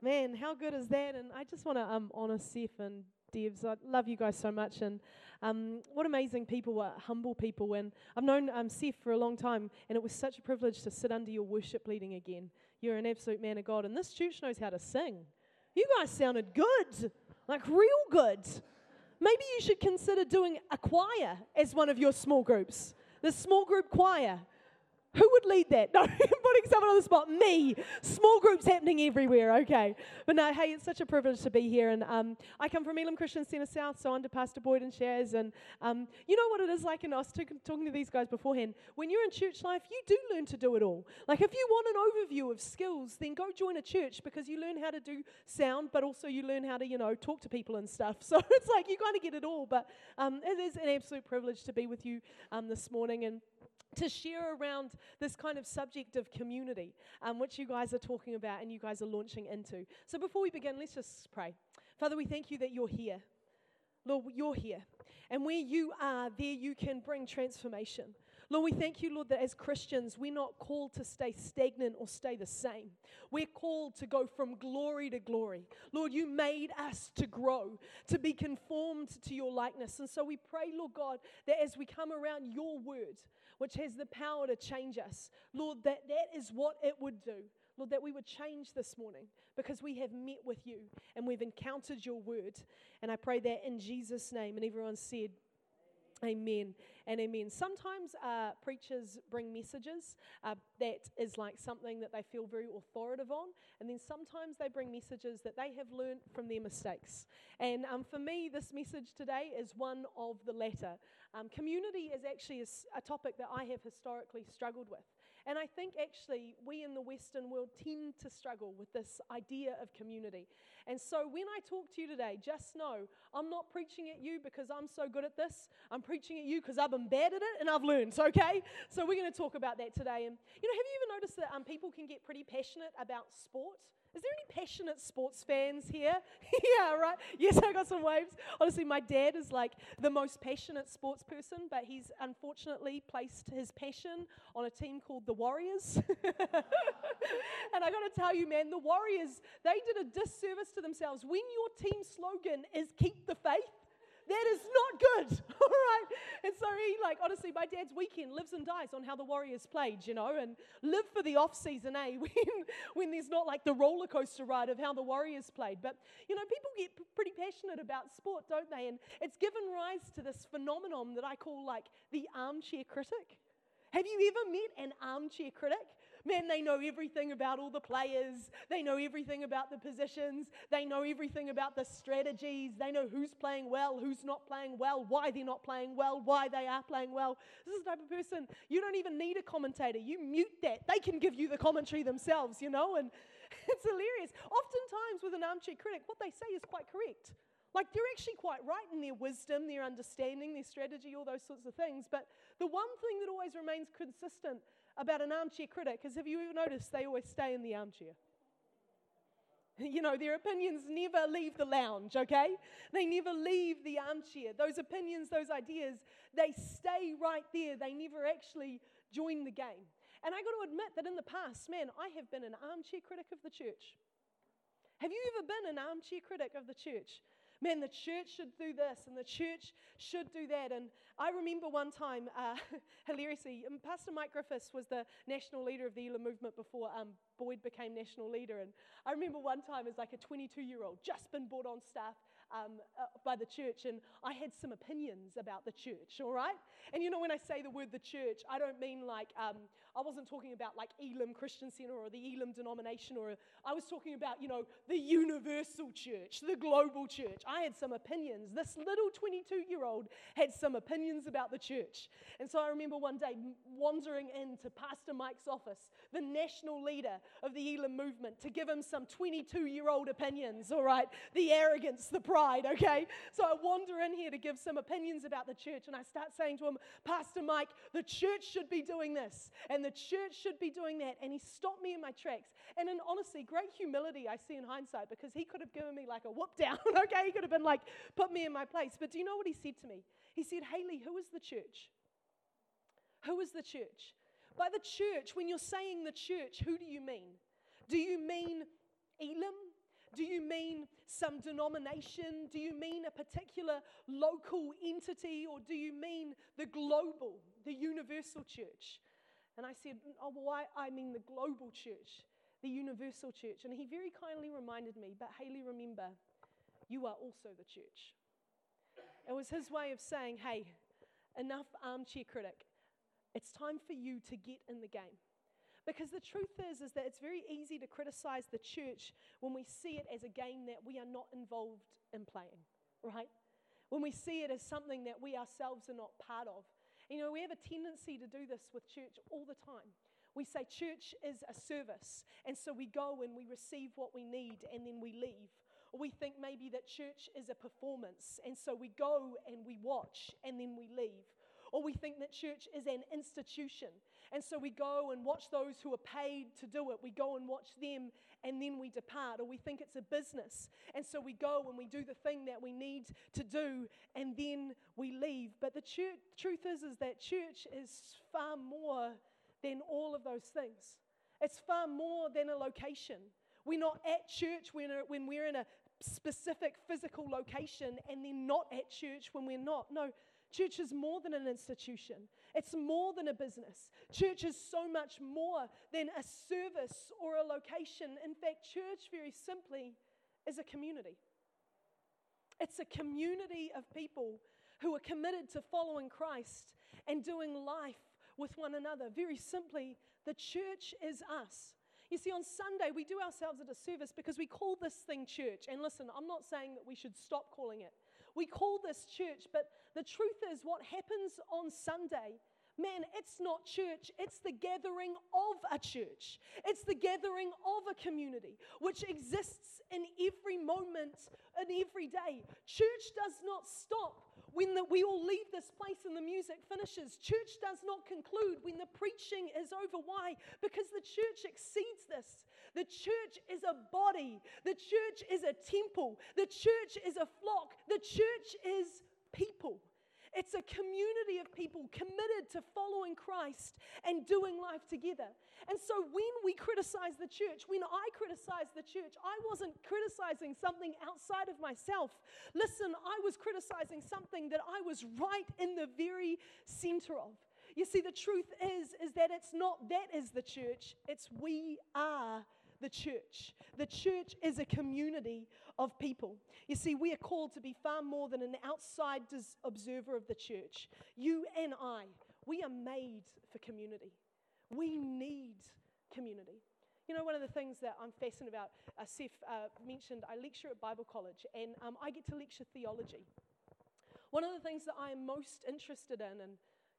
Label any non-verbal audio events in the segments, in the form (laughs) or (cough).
Man, how good is that? And I just want to um, honor Seth and Devs. I love you guys so much. And um, what amazing people, what humble people. And I've known um, Seth for a long time, and it was such a privilege to sit under your worship leading again. You're an absolute man of God. And this church knows how to sing. You guys sounded good, like real good. Maybe you should consider doing a choir as one of your small groups, the small group choir. Who would lead that? (laughs) No, putting someone on the spot. Me. Small groups happening everywhere. Okay. But no, hey, it's such a privilege to be here. And um, I come from Elim Christian Centre South, so under Pastor Boyd and Shaz. And um, you know what it is like, and I was talking to these guys beforehand. When you're in church life, you do learn to do it all. Like if you want an overview of skills, then go join a church because you learn how to do sound, but also you learn how to, you know, talk to people and stuff. (laughs) So it's like you kind of get it all. But um, it is an absolute privilege to be with you um, this morning. And to share around this kind of subject of community, um, which you guys are talking about and you guys are launching into. So before we begin, let's just pray. Father, we thank you that you're here. Lord, you're here. And where you are, there you can bring transformation. Lord, we thank you, Lord, that as Christians, we're not called to stay stagnant or stay the same. We're called to go from glory to glory. Lord, you made us to grow, to be conformed to your likeness. And so we pray, Lord God, that as we come around your word, which has the power to change us, Lord, that that is what it would do. Lord, that we would change this morning because we have met with you and we've encountered your word. And I pray that in Jesus' name. And everyone said, Amen and amen. Sometimes uh, preachers bring messages uh, that is like something that they feel very authoritative on, and then sometimes they bring messages that they have learned from their mistakes. And um, for me, this message today is one of the latter. Um, community is actually a, a topic that I have historically struggled with. And I think actually we in the Western world tend to struggle with this idea of community. And so when I talk to you today, just know I'm not preaching at you because I'm so good at this. I'm preaching at you because I've been bad at it and I've learned, (laughs) okay? So we're going to talk about that today. And you know, have you ever noticed that um, people can get pretty passionate about sport? Is there any passionate sports fans here? (laughs) yeah, right. Yes, I got some waves. Honestly, my dad is like the most passionate sports person, but he's unfortunately placed his passion on a team called the Warriors. (laughs) and I got to tell you, man, the Warriors, they did a disservice to themselves. When your team slogan is keep the faith, that is not good. (laughs) All right. And so he, like, honestly, my dad's weekend lives and dies on how the Warriors played, you know, and live for the off season, eh? (laughs) When, when there's not like the roller coaster ride of how the Warriors played. But, you know, people get p- pretty passionate about sport, don't they? And it's given rise to this phenomenon that I call like the armchair critic. Have you ever met an armchair critic? Man, they know everything about all the players. They know everything about the positions. They know everything about the strategies. They know who's playing well, who's not playing well, why they're not playing well, why they are playing well. This is the type of person you don't even need a commentator. You mute that. They can give you the commentary themselves, you know? And (laughs) it's hilarious. Oftentimes, with an armchair critic, what they say is quite correct. Like they're actually quite right in their wisdom, their understanding, their strategy, all those sorts of things. But the one thing that always remains consistent about an armchair critic is have you ever noticed they always stay in the armchair? (laughs) You know, their opinions never leave the lounge, okay? They never leave the armchair. Those opinions, those ideas, they stay right there. They never actually join the game. And I got to admit that in the past, man, I have been an armchair critic of the church. Have you ever been an armchair critic of the church? Man, the church should do this and the church should do that. And I remember one time, uh, (laughs) hilariously, um, Pastor Mike Griffiths was the national leader of the Elim movement before um, Boyd became national leader. And I remember one time as like a 22 year old, just been brought on staff um, uh, by the church, and I had some opinions about the church, all right? And you know, when I say the word the church, I don't mean like, um, I wasn't talking about like Elim Christian Center or the Elim denomination, or I was talking about, you know, the universal church, the global church. I had some opinions. This little 22 year old had some opinions about the church. And so I remember one day wandering into Pastor Mike's office, the national leader of the Elim movement, to give him some 22 year old opinions, all right? The arrogance, the pride pride, okay? So I wander in here to give some opinions about the church, and I start saying to him, Pastor Mike, the church should be doing this, and the church should be doing that. And he stopped me in my tracks. And in honesty, great humility I see in hindsight because he could have given me like a whoop down, (laughs) okay? He could have been like, put me in my place. But do you know what he said to me? He said, Haley, who is the church? Who is the church? By the church, when you're saying the church, who do you mean? Do you mean Elim? Do you mean some denomination? Do you mean a particular local entity? Or do you mean the global, the universal church? And I said, mm, Oh, well, I, I mean the global church, the universal church. And he very kindly reminded me, But Haley, remember, you are also the church. It was his way of saying, Hey, enough armchair critic. It's time for you to get in the game. Because the truth is, is that it's very easy to criticize the church when we see it as a game that we are not involved in playing, right? When we see it as something that we ourselves are not part of. You know, we have a tendency to do this with church all the time. We say church is a service, and so we go and we receive what we need and then we leave. Or we think maybe that church is a performance, and so we go and we watch and then we leave. Or we think that church is an institution. And so we go and watch those who are paid to do it. We go and watch them and then we depart. Or we think it's a business. And so we go and we do the thing that we need to do and then we leave. But the truth is, is that church is far more than all of those things. It's far more than a location. We're not at church when, uh, when we're in a specific physical location and then not at church when we're not. No, Church is more than an institution, it's more than a business. Church is so much more than a service or a location. In fact, church, very simply, is a community. It's a community of people who are committed to following Christ and doing life with one another. Very simply, the church is us. You see, on Sunday, we do ourselves a service because we call this thing church. And listen, I'm not saying that we should stop calling it. We call this church, but the truth is, what happens on Sunday man, it's not church, it's the gathering of a church. It's the gathering of a community which exists in every moment and every day. Church does not stop when the, we all leave this place and the music finishes. Church does not conclude when the preaching is over. Why? Because the church exceeds this. The church is a body, the church is a temple, the church is a flock, the church is people. It's a community of people committed to following Christ and doing life together. And so when we criticize the church, when I criticize the church, I wasn't criticizing something outside of myself. Listen, I was criticizing something that I was right in the very center of. You see, the truth is, is that it's not that is the church, it's we are the church. The church is a community of people. You see, we are called to be far more than an outside observer of the church. You and I, we are made for community. We need community. You know, one of the things that I'm fascinated about, uh, Seth uh, mentioned, I lecture at Bible College and um, I get to lecture theology. One of the things that I am most interested in, and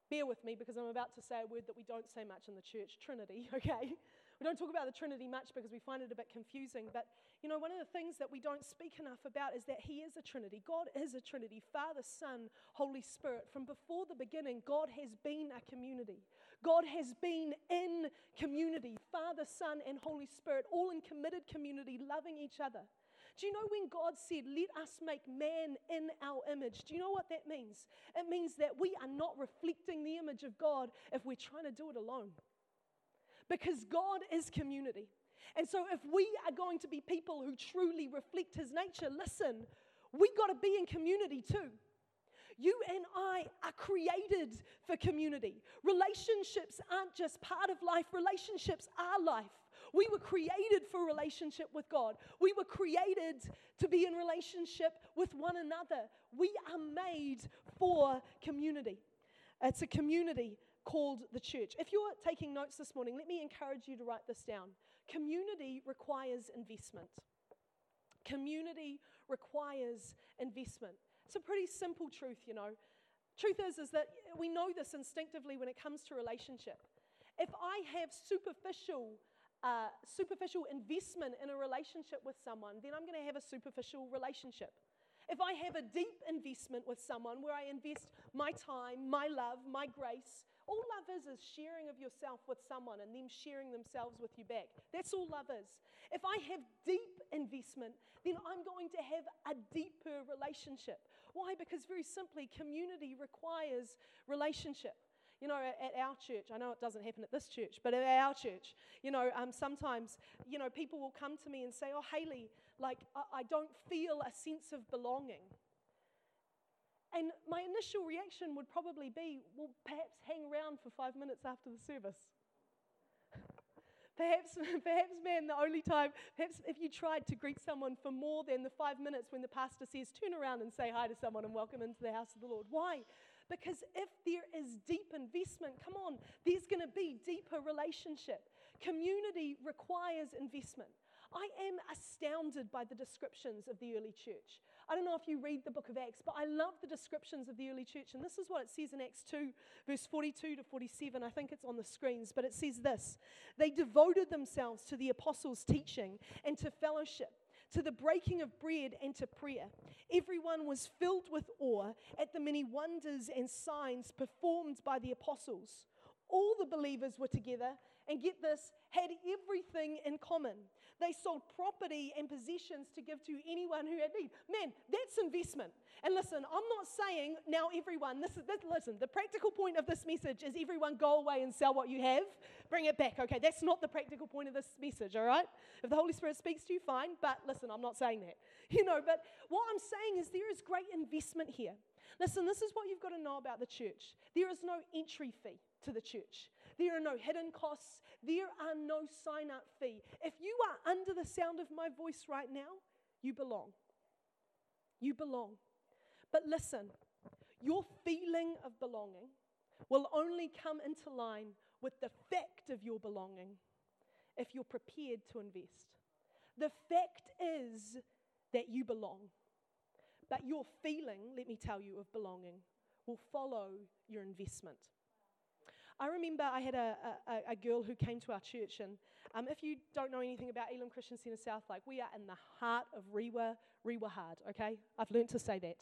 bear with me because I'm about to say a word that we don't say much in the church Trinity, (laughs) okay? We don't talk about the Trinity much because we find it a bit confusing. But, you know, one of the things that we don't speak enough about is that He is a Trinity. God is a Trinity Father, Son, Holy Spirit. From before the beginning, God has been a community. God has been in community Father, Son, and Holy Spirit, all in committed community, loving each other. Do you know when God said, Let us make man in our image? Do you know what that means? It means that we are not reflecting the image of God if we're trying to do it alone because God is community. And so, if we are going to be people who truly reflect His nature, listen, we got to be in community too. You and I are created for community. Relationships aren't just part of life, relationships are life. We were created for relationship with God. We were created to be in relationship with one another. We are made for community. It's a community called the church. If you're taking notes this morning, let me encourage you to write this down. Community requires investment. Community requires investment. It's a pretty simple truth, you know. Truth is, is that we know this instinctively when it comes to relationship. If I have superficial, uh, superficial investment in a relationship with someone, then I'm going to have a superficial relationship. If I have a deep investment with someone where I invest my time, my love, my grace, all love is is sharing of yourself with someone and them sharing themselves with you back. That's all love is. If I have deep investment, then I'm going to have a deeper relationship. Why? Because very simply, community requires relationship. You know, at, our church, I know it doesn't happen at this church, but at our church, you know, um, sometimes, you know, people will come to me and say, Oh, Haley, like, I, I don't feel a sense of belonging. And my initial reaction would probably be, Well, perhaps hang around for five minutes after the service. (laughs) Perhaps, (laughs) perhaps, man, the only time, perhaps if you tried to greet someone for more than the five minutes when the pastor says, turn around and say hi to someone and welcome into the house of the Lord. Why? Because if there is deep investment, come on, there's going to be deeper relationship. Community requires investment. I am astounded by the descriptions of the early church. I don't know if you read the book of Acts, but I love the descriptions of the early church. And this is what it says in Acts 2, verse 42 to 47. I think it's on the screens, but it says this They devoted themselves to the apostles' teaching and to fellowship to the breaking of bread and to prayer. Everyone was filled with awe at the many wonders and signs performed by the apostles. All the believers were together and get this, had everything in common. They sold property and possessions to give to anyone who had need. Man, that's investment. And listen, I'm not saying now everyone, this is, this, listen, the practical point of this message is everyone go away and sell what you have, bring it back. Okay, that's not the practical point of this message, all right? If the Holy Spirit speaks to you, fine, but listen, I'm not saying that. (laughs) You know, but what I'm saying is there is great investment here. Listen, this is what you've got to know about the church. There is no entry fee to the church. There are no hidden costs. There are no sign up fee. If you are under the sound of my voice right now, you belong. You belong. But listen, your feeling of belonging will only come into line with the fact of your belonging if you're prepared to invest. The fact is that you belong. But your feeling, let me tell you, of belonging will follow your investment. I remember I had a, a, a girl who came to our church, and um, if you don't know anything about Elim Christian Centre South, like we are in the heart of Rewa, Rewa hard, okay? I've learned to say that.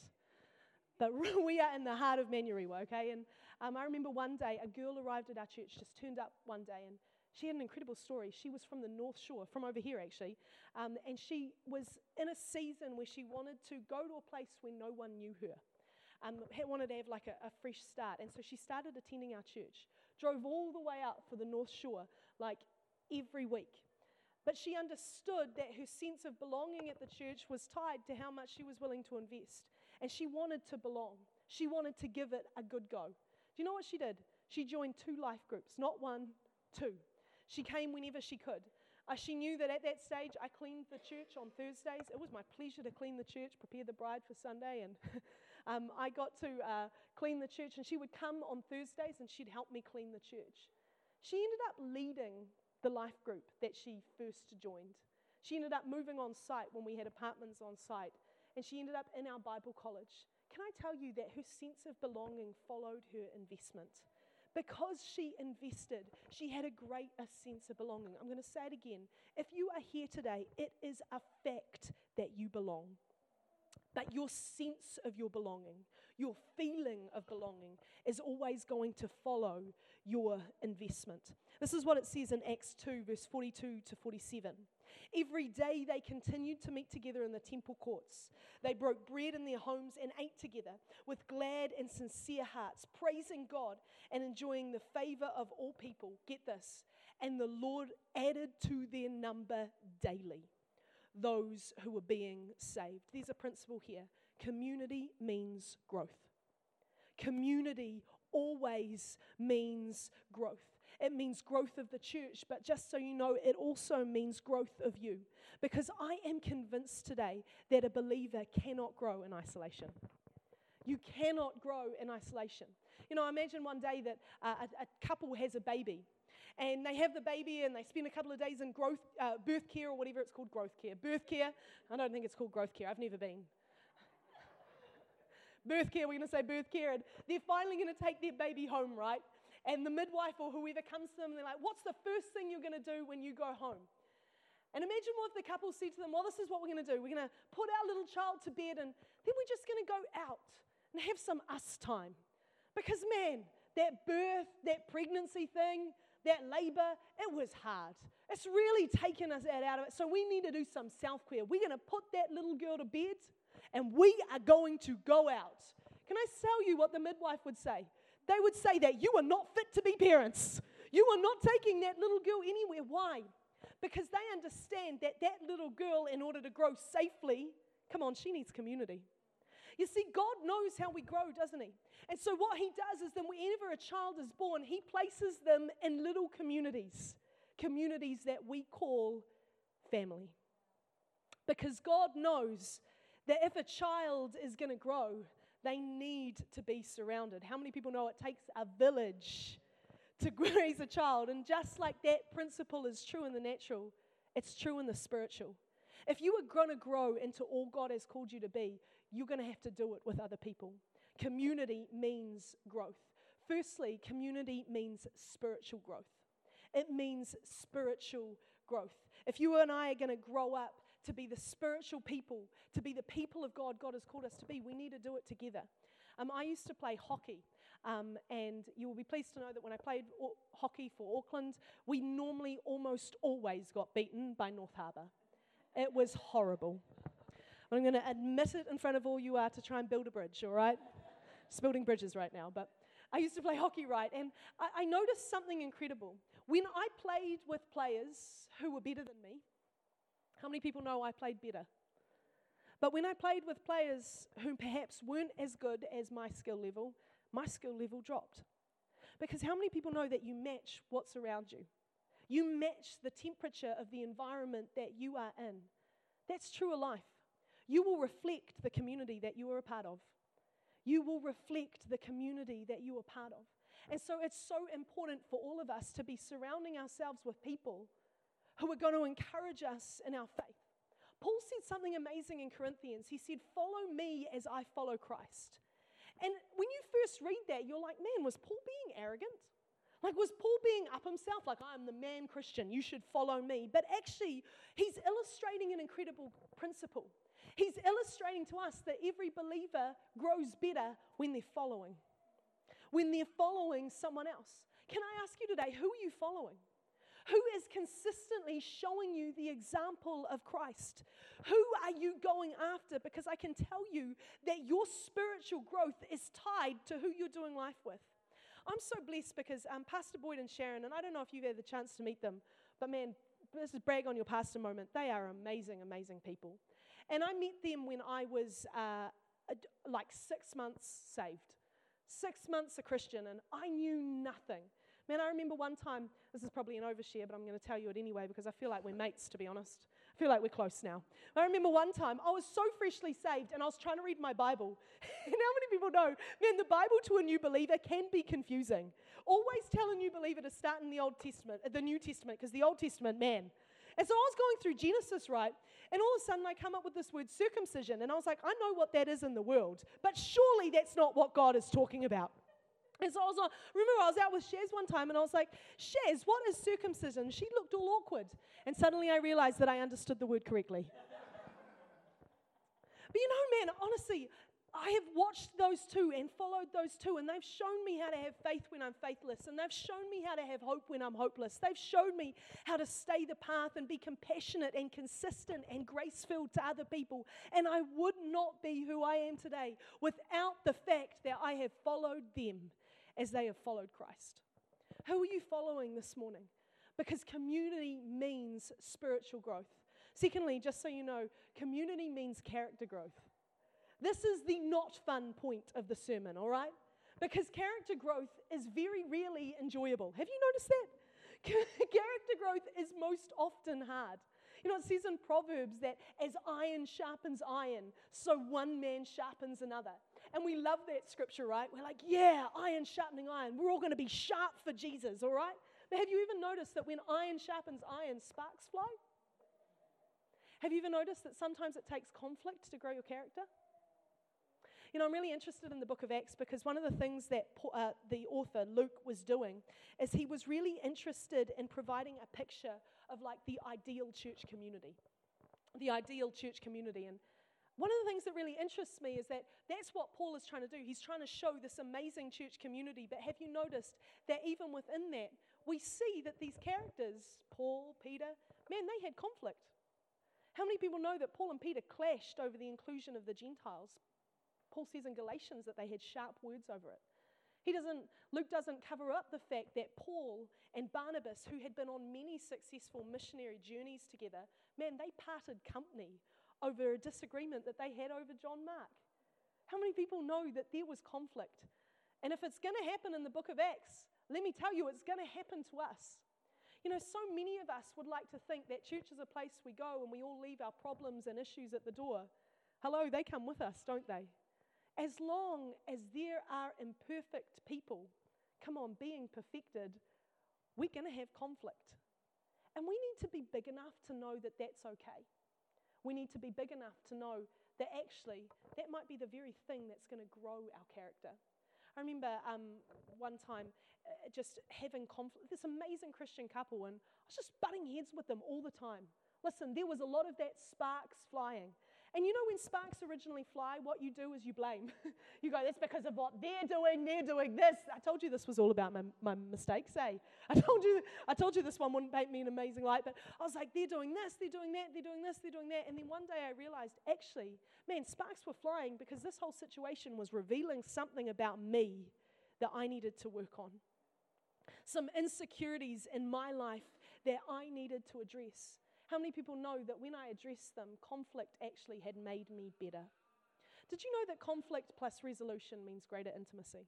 But (laughs) we are in the heart of Manurewa, okay? And um, I remember one day a girl arrived at our church, just turned up one day, and she had an incredible story. She was from the North Shore, from over here actually, um, and she was in a season where she wanted to go to a place where no one knew her. Um, wanted to have like a, a fresh start, and so she started attending our church drove all the way up for the North Shore, like every week. But she understood that her sense of belonging at the church was tied to how much she was willing to invest. And she wanted to belong. She wanted to give it a good go. Do you know what she did? She joined two life groups, not one, two. She came whenever she could. Uh, she knew that at that stage I cleaned the church on Thursdays. It was my pleasure to clean the church, prepare the bride for Sunday, and (laughs) um, I got to uh, clean the church, and she would come on Thursdays and she'd help me clean the church. She ended up leading the life group that she first joined. She ended up moving on site when we had apartments on site, and she ended up in our Bible college. Can I tell you that her sense of belonging followed her investment? Because she invested, she had a greater sense of belonging. I'm going to say it again. If you are here today, it is a fact that you belong. But your sense of your belonging, your feeling of belonging, is always going to follow your investment. This is what it says in Acts 2, verse 42 to 47. Every day they continued to meet together in the temple courts. They broke bread in their homes and ate together with glad and sincere hearts, praising God and enjoying the favor of all people. Get this. And the Lord added to their number daily those who were being saved. There's a principle here community means growth. Community always means growth. It means growth of the church, but just so you know, it also means growth of you. Because I am convinced today that a believer cannot grow in isolation. You cannot grow in isolation. You know, imagine one day that uh, a, a couple has a baby and they have the baby and they spend a couple of days in growth, uh, birth care or whatever it's called, growth care. Birth care, I don't think it's called growth care, I've never been. (laughs) birth care, we're going to say birth care, and they're finally going to take their baby home, right? And the midwife or whoever comes to them, they're like, What's the first thing you're going to do when you go home? And imagine what if the couple said to them, Well, this is what we're going to do. We're going to put our little child to bed, and then we're just going to go out and have some us time. Because, man, that birth, that pregnancy thing, that labor, it was hard. It's really taken us out of it. So we need to do some self care. We're going to put that little girl to bed and we are going to go out. Can I tell you what the midwife would say? They would say that you are not fit to be parents. You are not taking that little girl anywhere. Why? Because they understand that that little girl, in order to grow safely, come on, she needs community. You see, God knows how we grow, doesn't He? And so, what He does is, then, whenever a child is born, He places them in little communities, communities that we call family. Because God knows that if a child is going to grow, they need to be surrounded. How many people know it takes a village to (laughs) raise a child? And just like that principle is true in the natural, it's true in the spiritual. If you are going to grow into all God has called you to be, you're going to have to do it with other people. Community means growth. Firstly, community means spiritual growth. It means spiritual growth. If you and I are going to grow up to be the spiritual people, to be the people of God God has called us to be, we need to do it together. Um, I used to play hockey, um, and you will be pleased to know that when I played o- hockey for Auckland, we normally almost always got beaten by North Harbour. It was horrible. I'm going to admit it in front of all you are to try and build a bridge, all right? Just building bridges right now, but I used to play (laughs) hockey, right? And I, I noticed something incredible. When I played with players who were better than me, how many people know I played better? But when I played with players who perhaps weren't as good as my skill level, my skill level dropped. Because how many people know that you match what's around you? You match the temperature of the environment that you are in. That's true of life. You will reflect the community that you are a part of. You will reflect the community that you are part of. And so it's so important for all of us to be surrounding ourselves with people who are going to encourage us in our faith. Paul said something amazing in Corinthians. He said, Follow me as I follow Christ. And when you first read that, you're like, Man, was Paul being arrogant? Like, was Paul being up himself? Like, I'm the man Christian, you should follow me. But actually, he's illustrating an incredible principle. He's illustrating to us that every believer grows better when they're following, when they're following someone else. Can I ask you today, who are you following? Who is consistently showing you the example of Christ? Who are you going after? Because I can tell you that your spiritual growth is tied to who you're doing life with. I'm so blessed because um, Pastor Boyd and Sharon, and I don't know if you've had the chance to meet them, but man, this is brag on your pastor moment. They are amazing, amazing people. And I met them when I was uh, like six months saved, six months a Christian, and I knew nothing. Man, I remember one time, this is probably an overshare, but I'm going to tell you it anyway because I feel like we're mates, to be honest. I feel like we're close now. I remember one time I was so freshly saved and I was trying to read my Bible. (laughs) and how many people know, man, the Bible to a new believer can be confusing. Always tell a new believer to start in the Old Testament, the New Testament, because the Old Testament, man. And so I was going through Genesis, right? And all of a sudden I come up with this word circumcision. And I was like, I know what that is in the world, but surely that's not what God is talking about. And so I was like, remember I was out with Shaz one time and I was like, Shaz, what is circumcision? She looked all awkward. And suddenly I realized that I understood the word correctly. but you know, man, honestly, I have watched those two and followed those two, and they've shown me how to have faith when I'm faithless, and they've shown me how to have hope when I'm hopeless. They've shown me how to stay the path and be compassionate and consistent and grace filled to other people. And I would not be who I am today without the fact that I have followed them as they have followed Christ. Who are you following this morning? Because community means spiritual growth. Secondly, just so you know, community means character growth. This is the not fun point of the sermon, all right? Because character growth is very rarely enjoyable. Have you noticed that? (laughs) character growth is most often hard. You know, it says in Proverbs that as iron sharpens iron, so one man sharpens another. And we love that scripture, right? We're like, yeah, iron sharpening iron. We're all going to be sharp for Jesus, all right? But have you even noticed that when iron sharpens iron, sparks fly? Have you ever noticed that sometimes it takes conflict to grow your character? You know, I'm really interested in the book of Acts because one of the things that uh, the author, Luke, was doing is he was really interested in providing a picture of like the ideal church community. The ideal church community. And one of the things that really interests me is that that's what Paul is trying to do. He's trying to show this amazing church community. But have you noticed that even within that, we see that these characters, Paul, Peter, man, they had conflict. How many people know that Paul and Peter clashed over the inclusion of the Gentiles? Paul says in Galatians that they had sharp words over it. He doesn't, Luke doesn't cover up the fact that Paul and Barnabas, who had been on many successful missionary journeys together, man, they parted company over a disagreement that they had over John Mark. How many people know that there was conflict? And if it's going to happen in the book of Acts, let me tell you, it's going to happen to us. You know, so many of us would like to think that church is a place we go and we all leave our problems and issues at the door. Hello, they come with us, don't they? As long as there are imperfect people, come on, being perfected, we're going to have conflict. And we need to be big enough to know that that's okay. We need to be big enough to know that actually that might be the very thing that's going to grow our character. I remember um, one time uh, just having conflict, this amazing Christian couple, and I was just butting heads with them all the time. Listen, there was a lot of that sparks flying. And you know, when sparks originally fly, what you do is you blame. (laughs) you go, that's because of what they're doing, they're doing this. I told you this was all about my, my mistakes, eh? (laughs) I told, you, I told you this one wouldn't paint me an amazing light, but I was like, they're doing this, they're doing that, they're doing this, they're doing that. And then one day I realized, actually, man, sparks were flying because this whole situation was revealing something about me that I needed to work on. Some insecurities in my life that I needed to address. How many people know that when I addressed them, conflict actually had made me better? Did you know that conflict plus resolution means greater intimacy?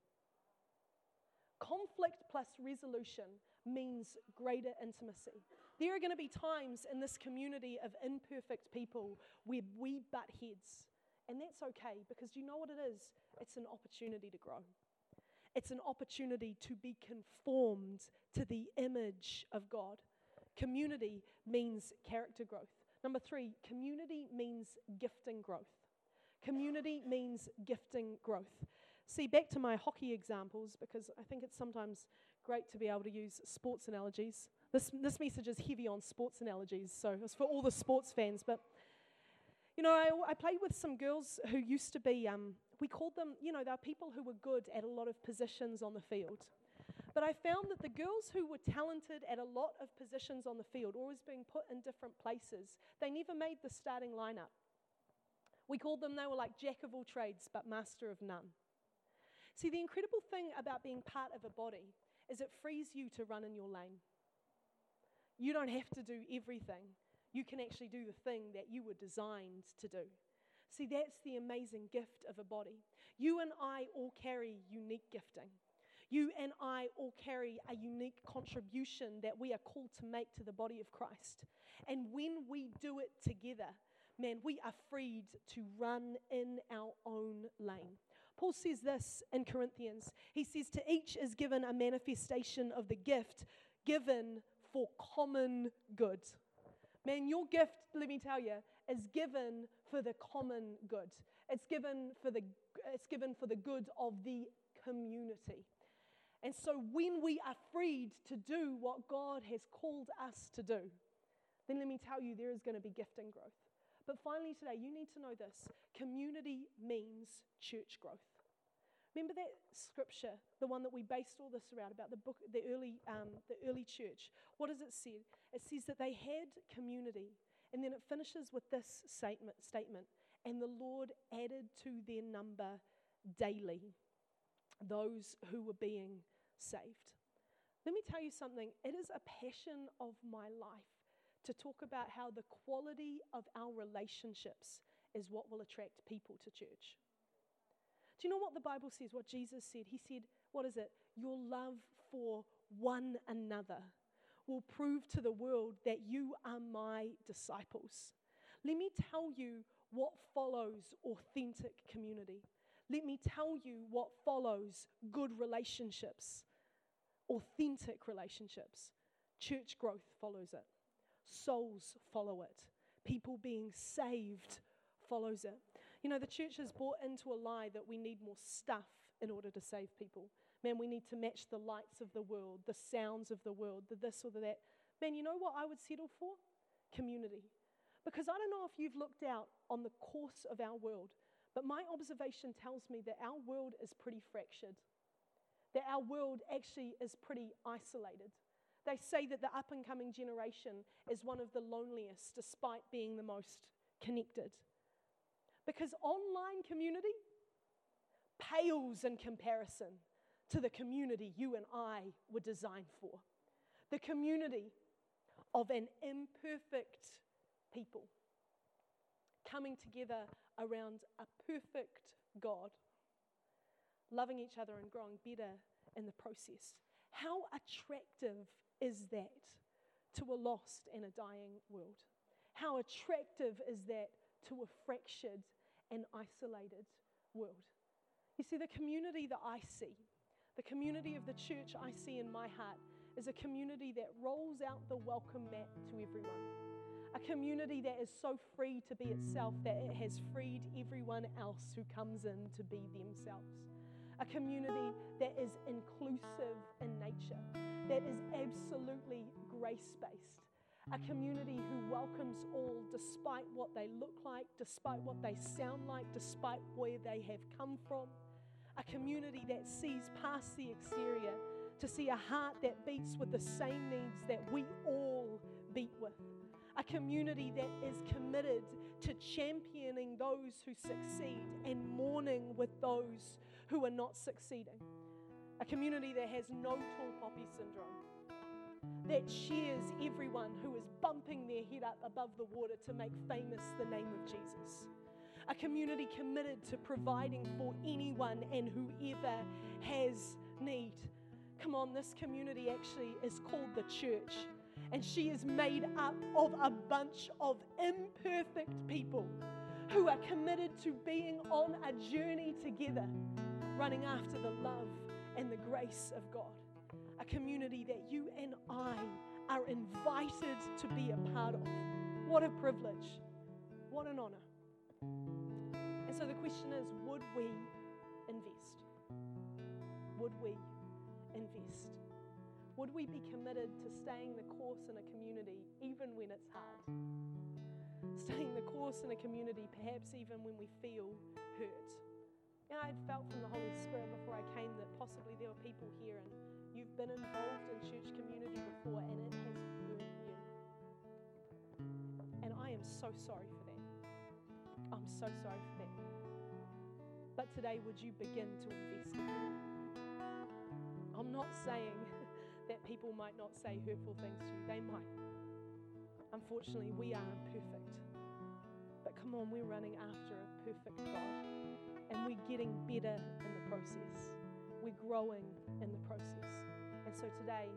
Conflict plus resolution means greater intimacy. There are going to be times in this community of imperfect people where we butt heads. And that's okay because you know what it is? It's an opportunity to grow. It's an opportunity to be conformed to the image of God. Community means character growth. Number three, community means gifting growth. Community means gifting growth. See, back to my hockey examples, because I think it's sometimes great to be able to use sports analogies. This, this message is heavy on sports analogies, so it's for all the sports fans. But, you know, I, I played with some girls who used to be, um, we called them, you know, they are people who were good at a lot of positions on the field. But I found that the girls who were talented at a lot of positions on the field, always being put in different places, they never made the starting lineup. We called them, they were like jack of all trades, but master of none. See, the incredible thing about being part of a body is it frees you to run in your lane. You don't have to do everything. You can actually do the thing that you were designed to do. See, that's the amazing gift of a body. You and I all carry unique gifting. You and I all carry a unique contribution that we are called to make to the body of Christ. And when we do it together, man, we are freed to run in our own lane. Paul says this in Corinthians. He says, To each is given a manifestation of the gift given for common good. Man, your gift, let me tell you, is given for the common good. It's given for the, it's given for the good of the community. And so when we are freed to do what God has called us to do, then let me tell you, there is going to be gift and growth. But finally, today, you need to know this community means church growth. Remember that scripture, the one that we based all this around about the book, the early, um, the early church. What does it say? It says that they had community, and then it finishes with this statement: statement and the Lord added to their number daily those who were being saved. Let me tell you something. It is a passion of my life to talk about how the quality of our relationships is what will attract people to church. Do you know what the Bible says? What Jesus said? He said, What is it? Your love for one another will prove to the world that you are my disciples. Let me tell you what follows authentic community. Let me tell you what follows good relationships, authentic relationships. Church growth follows it, souls follow it, people being saved follows it. You know, the church has bought into a lie that we need more stuff in order to save people. Man, we need to match the lights of the world, the sounds of the world, the this or the that. Man, you know what I would settle for? Community. Because I don't know if you've looked out on the course of our world but my observation tells me that our world is pretty fractured, that our world actually is pretty isolated. They say that the up and coming generation is one of the loneliest despite being the most connected. Because online community pales in comparison to the community you and I were designed for the community of an imperfect people coming together around a perfect God, loving each other and growing better in the process. How attractive is that to a lost and a dying world? How attractive is that to a fractured and isolated world? You see, the community that I see, the community of the church I see in my heart, is a community that rolls out the welcome mat to everyone. A community that is so free to be itself that it has freed everyone else who comes in to be themselves. A community that is inclusive in nature, that is absolutely grace based. A community who welcomes all despite what they look like, despite what they sound like, despite where they have come from. A community that sees past the exterior to see a heart that beats with the same needs that we all beat with. A community that is committed to championing those who succeed and mourning with those who are not succeeding. A community that has no tall poppy syndrome, that cheers everyone who is bumping their head up above the water to make famous the name of Jesus. A community committed to providing for anyone and whoever has need. Come on, this community actually is called the church. And she is made up of a bunch of imperfect people who are committed to being on a journey together, running after the love and the grace of God. A community that you and I are invited to be a part of. What a privilege. What an honor. And so the question is would we invest? Would we invest? Would we be committed to staying the course in a community even when it's hard? Staying the course in a community, perhaps even when we feel hurt. You know, I'd felt from the Holy Spirit before I came that possibly there were people here and you've been involved in church community before and it has hurt you. And I am so sorry for that. I'm so sorry for that. But today, would you begin to invest again? I'm not saying that people might not say hurtful things to you, they might. Unfortunately, we are imperfect. But come on, we're running after a perfect God. And we're getting better in the process. We're growing in the process. And so today,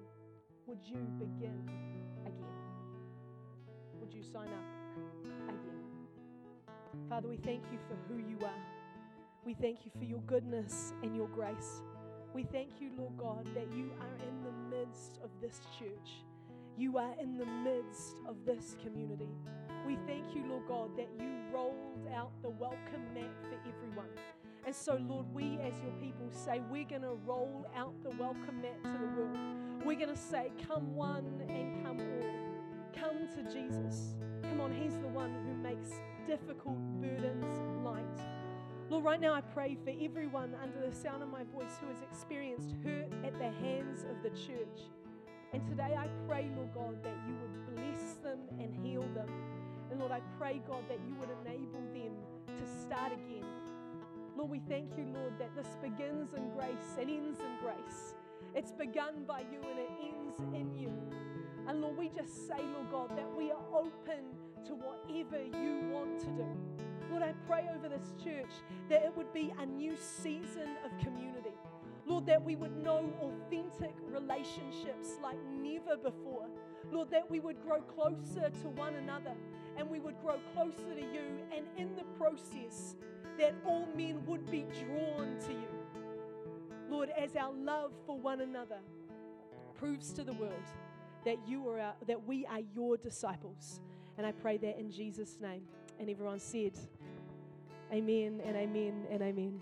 would you begin again? Would you sign up again? Father, we thank you for who you are. We thank you for your goodness and your grace. We thank you, Lord God, that you are in the midst of this church. You are in the midst of this community. We thank you, Lord God, that you rolled out the welcome mat for everyone. And so, Lord, we as your people say, we're going to roll out the welcome mat to the world. We're going to say, Come one and come all. Come to Jesus. Come on, He's the one who makes difficult burdens. Lord, right now I pray for everyone under the sound of my voice who has experienced hurt at the hands of the church. And today I pray, Lord God, that you would bless them and heal them. And Lord, I pray, God, that you would enable them to start again. Lord, we thank you, Lord, that this begins in grace and ends in grace. It's begun by you and it ends in you. And Lord, we just say, Lord God, that we are open to whatever you want to do. Lord, I pray over this church that it would be a new season of community. Lord, that we would know authentic relationships like never before. Lord, that we would grow closer to one another and we would grow closer to you, and in the process, that all men would be drawn to you. Lord, as our love for one another proves to the world that you are our, that we are your disciples. And I pray that in Jesus' name. And everyone said, Amen and amen and amen.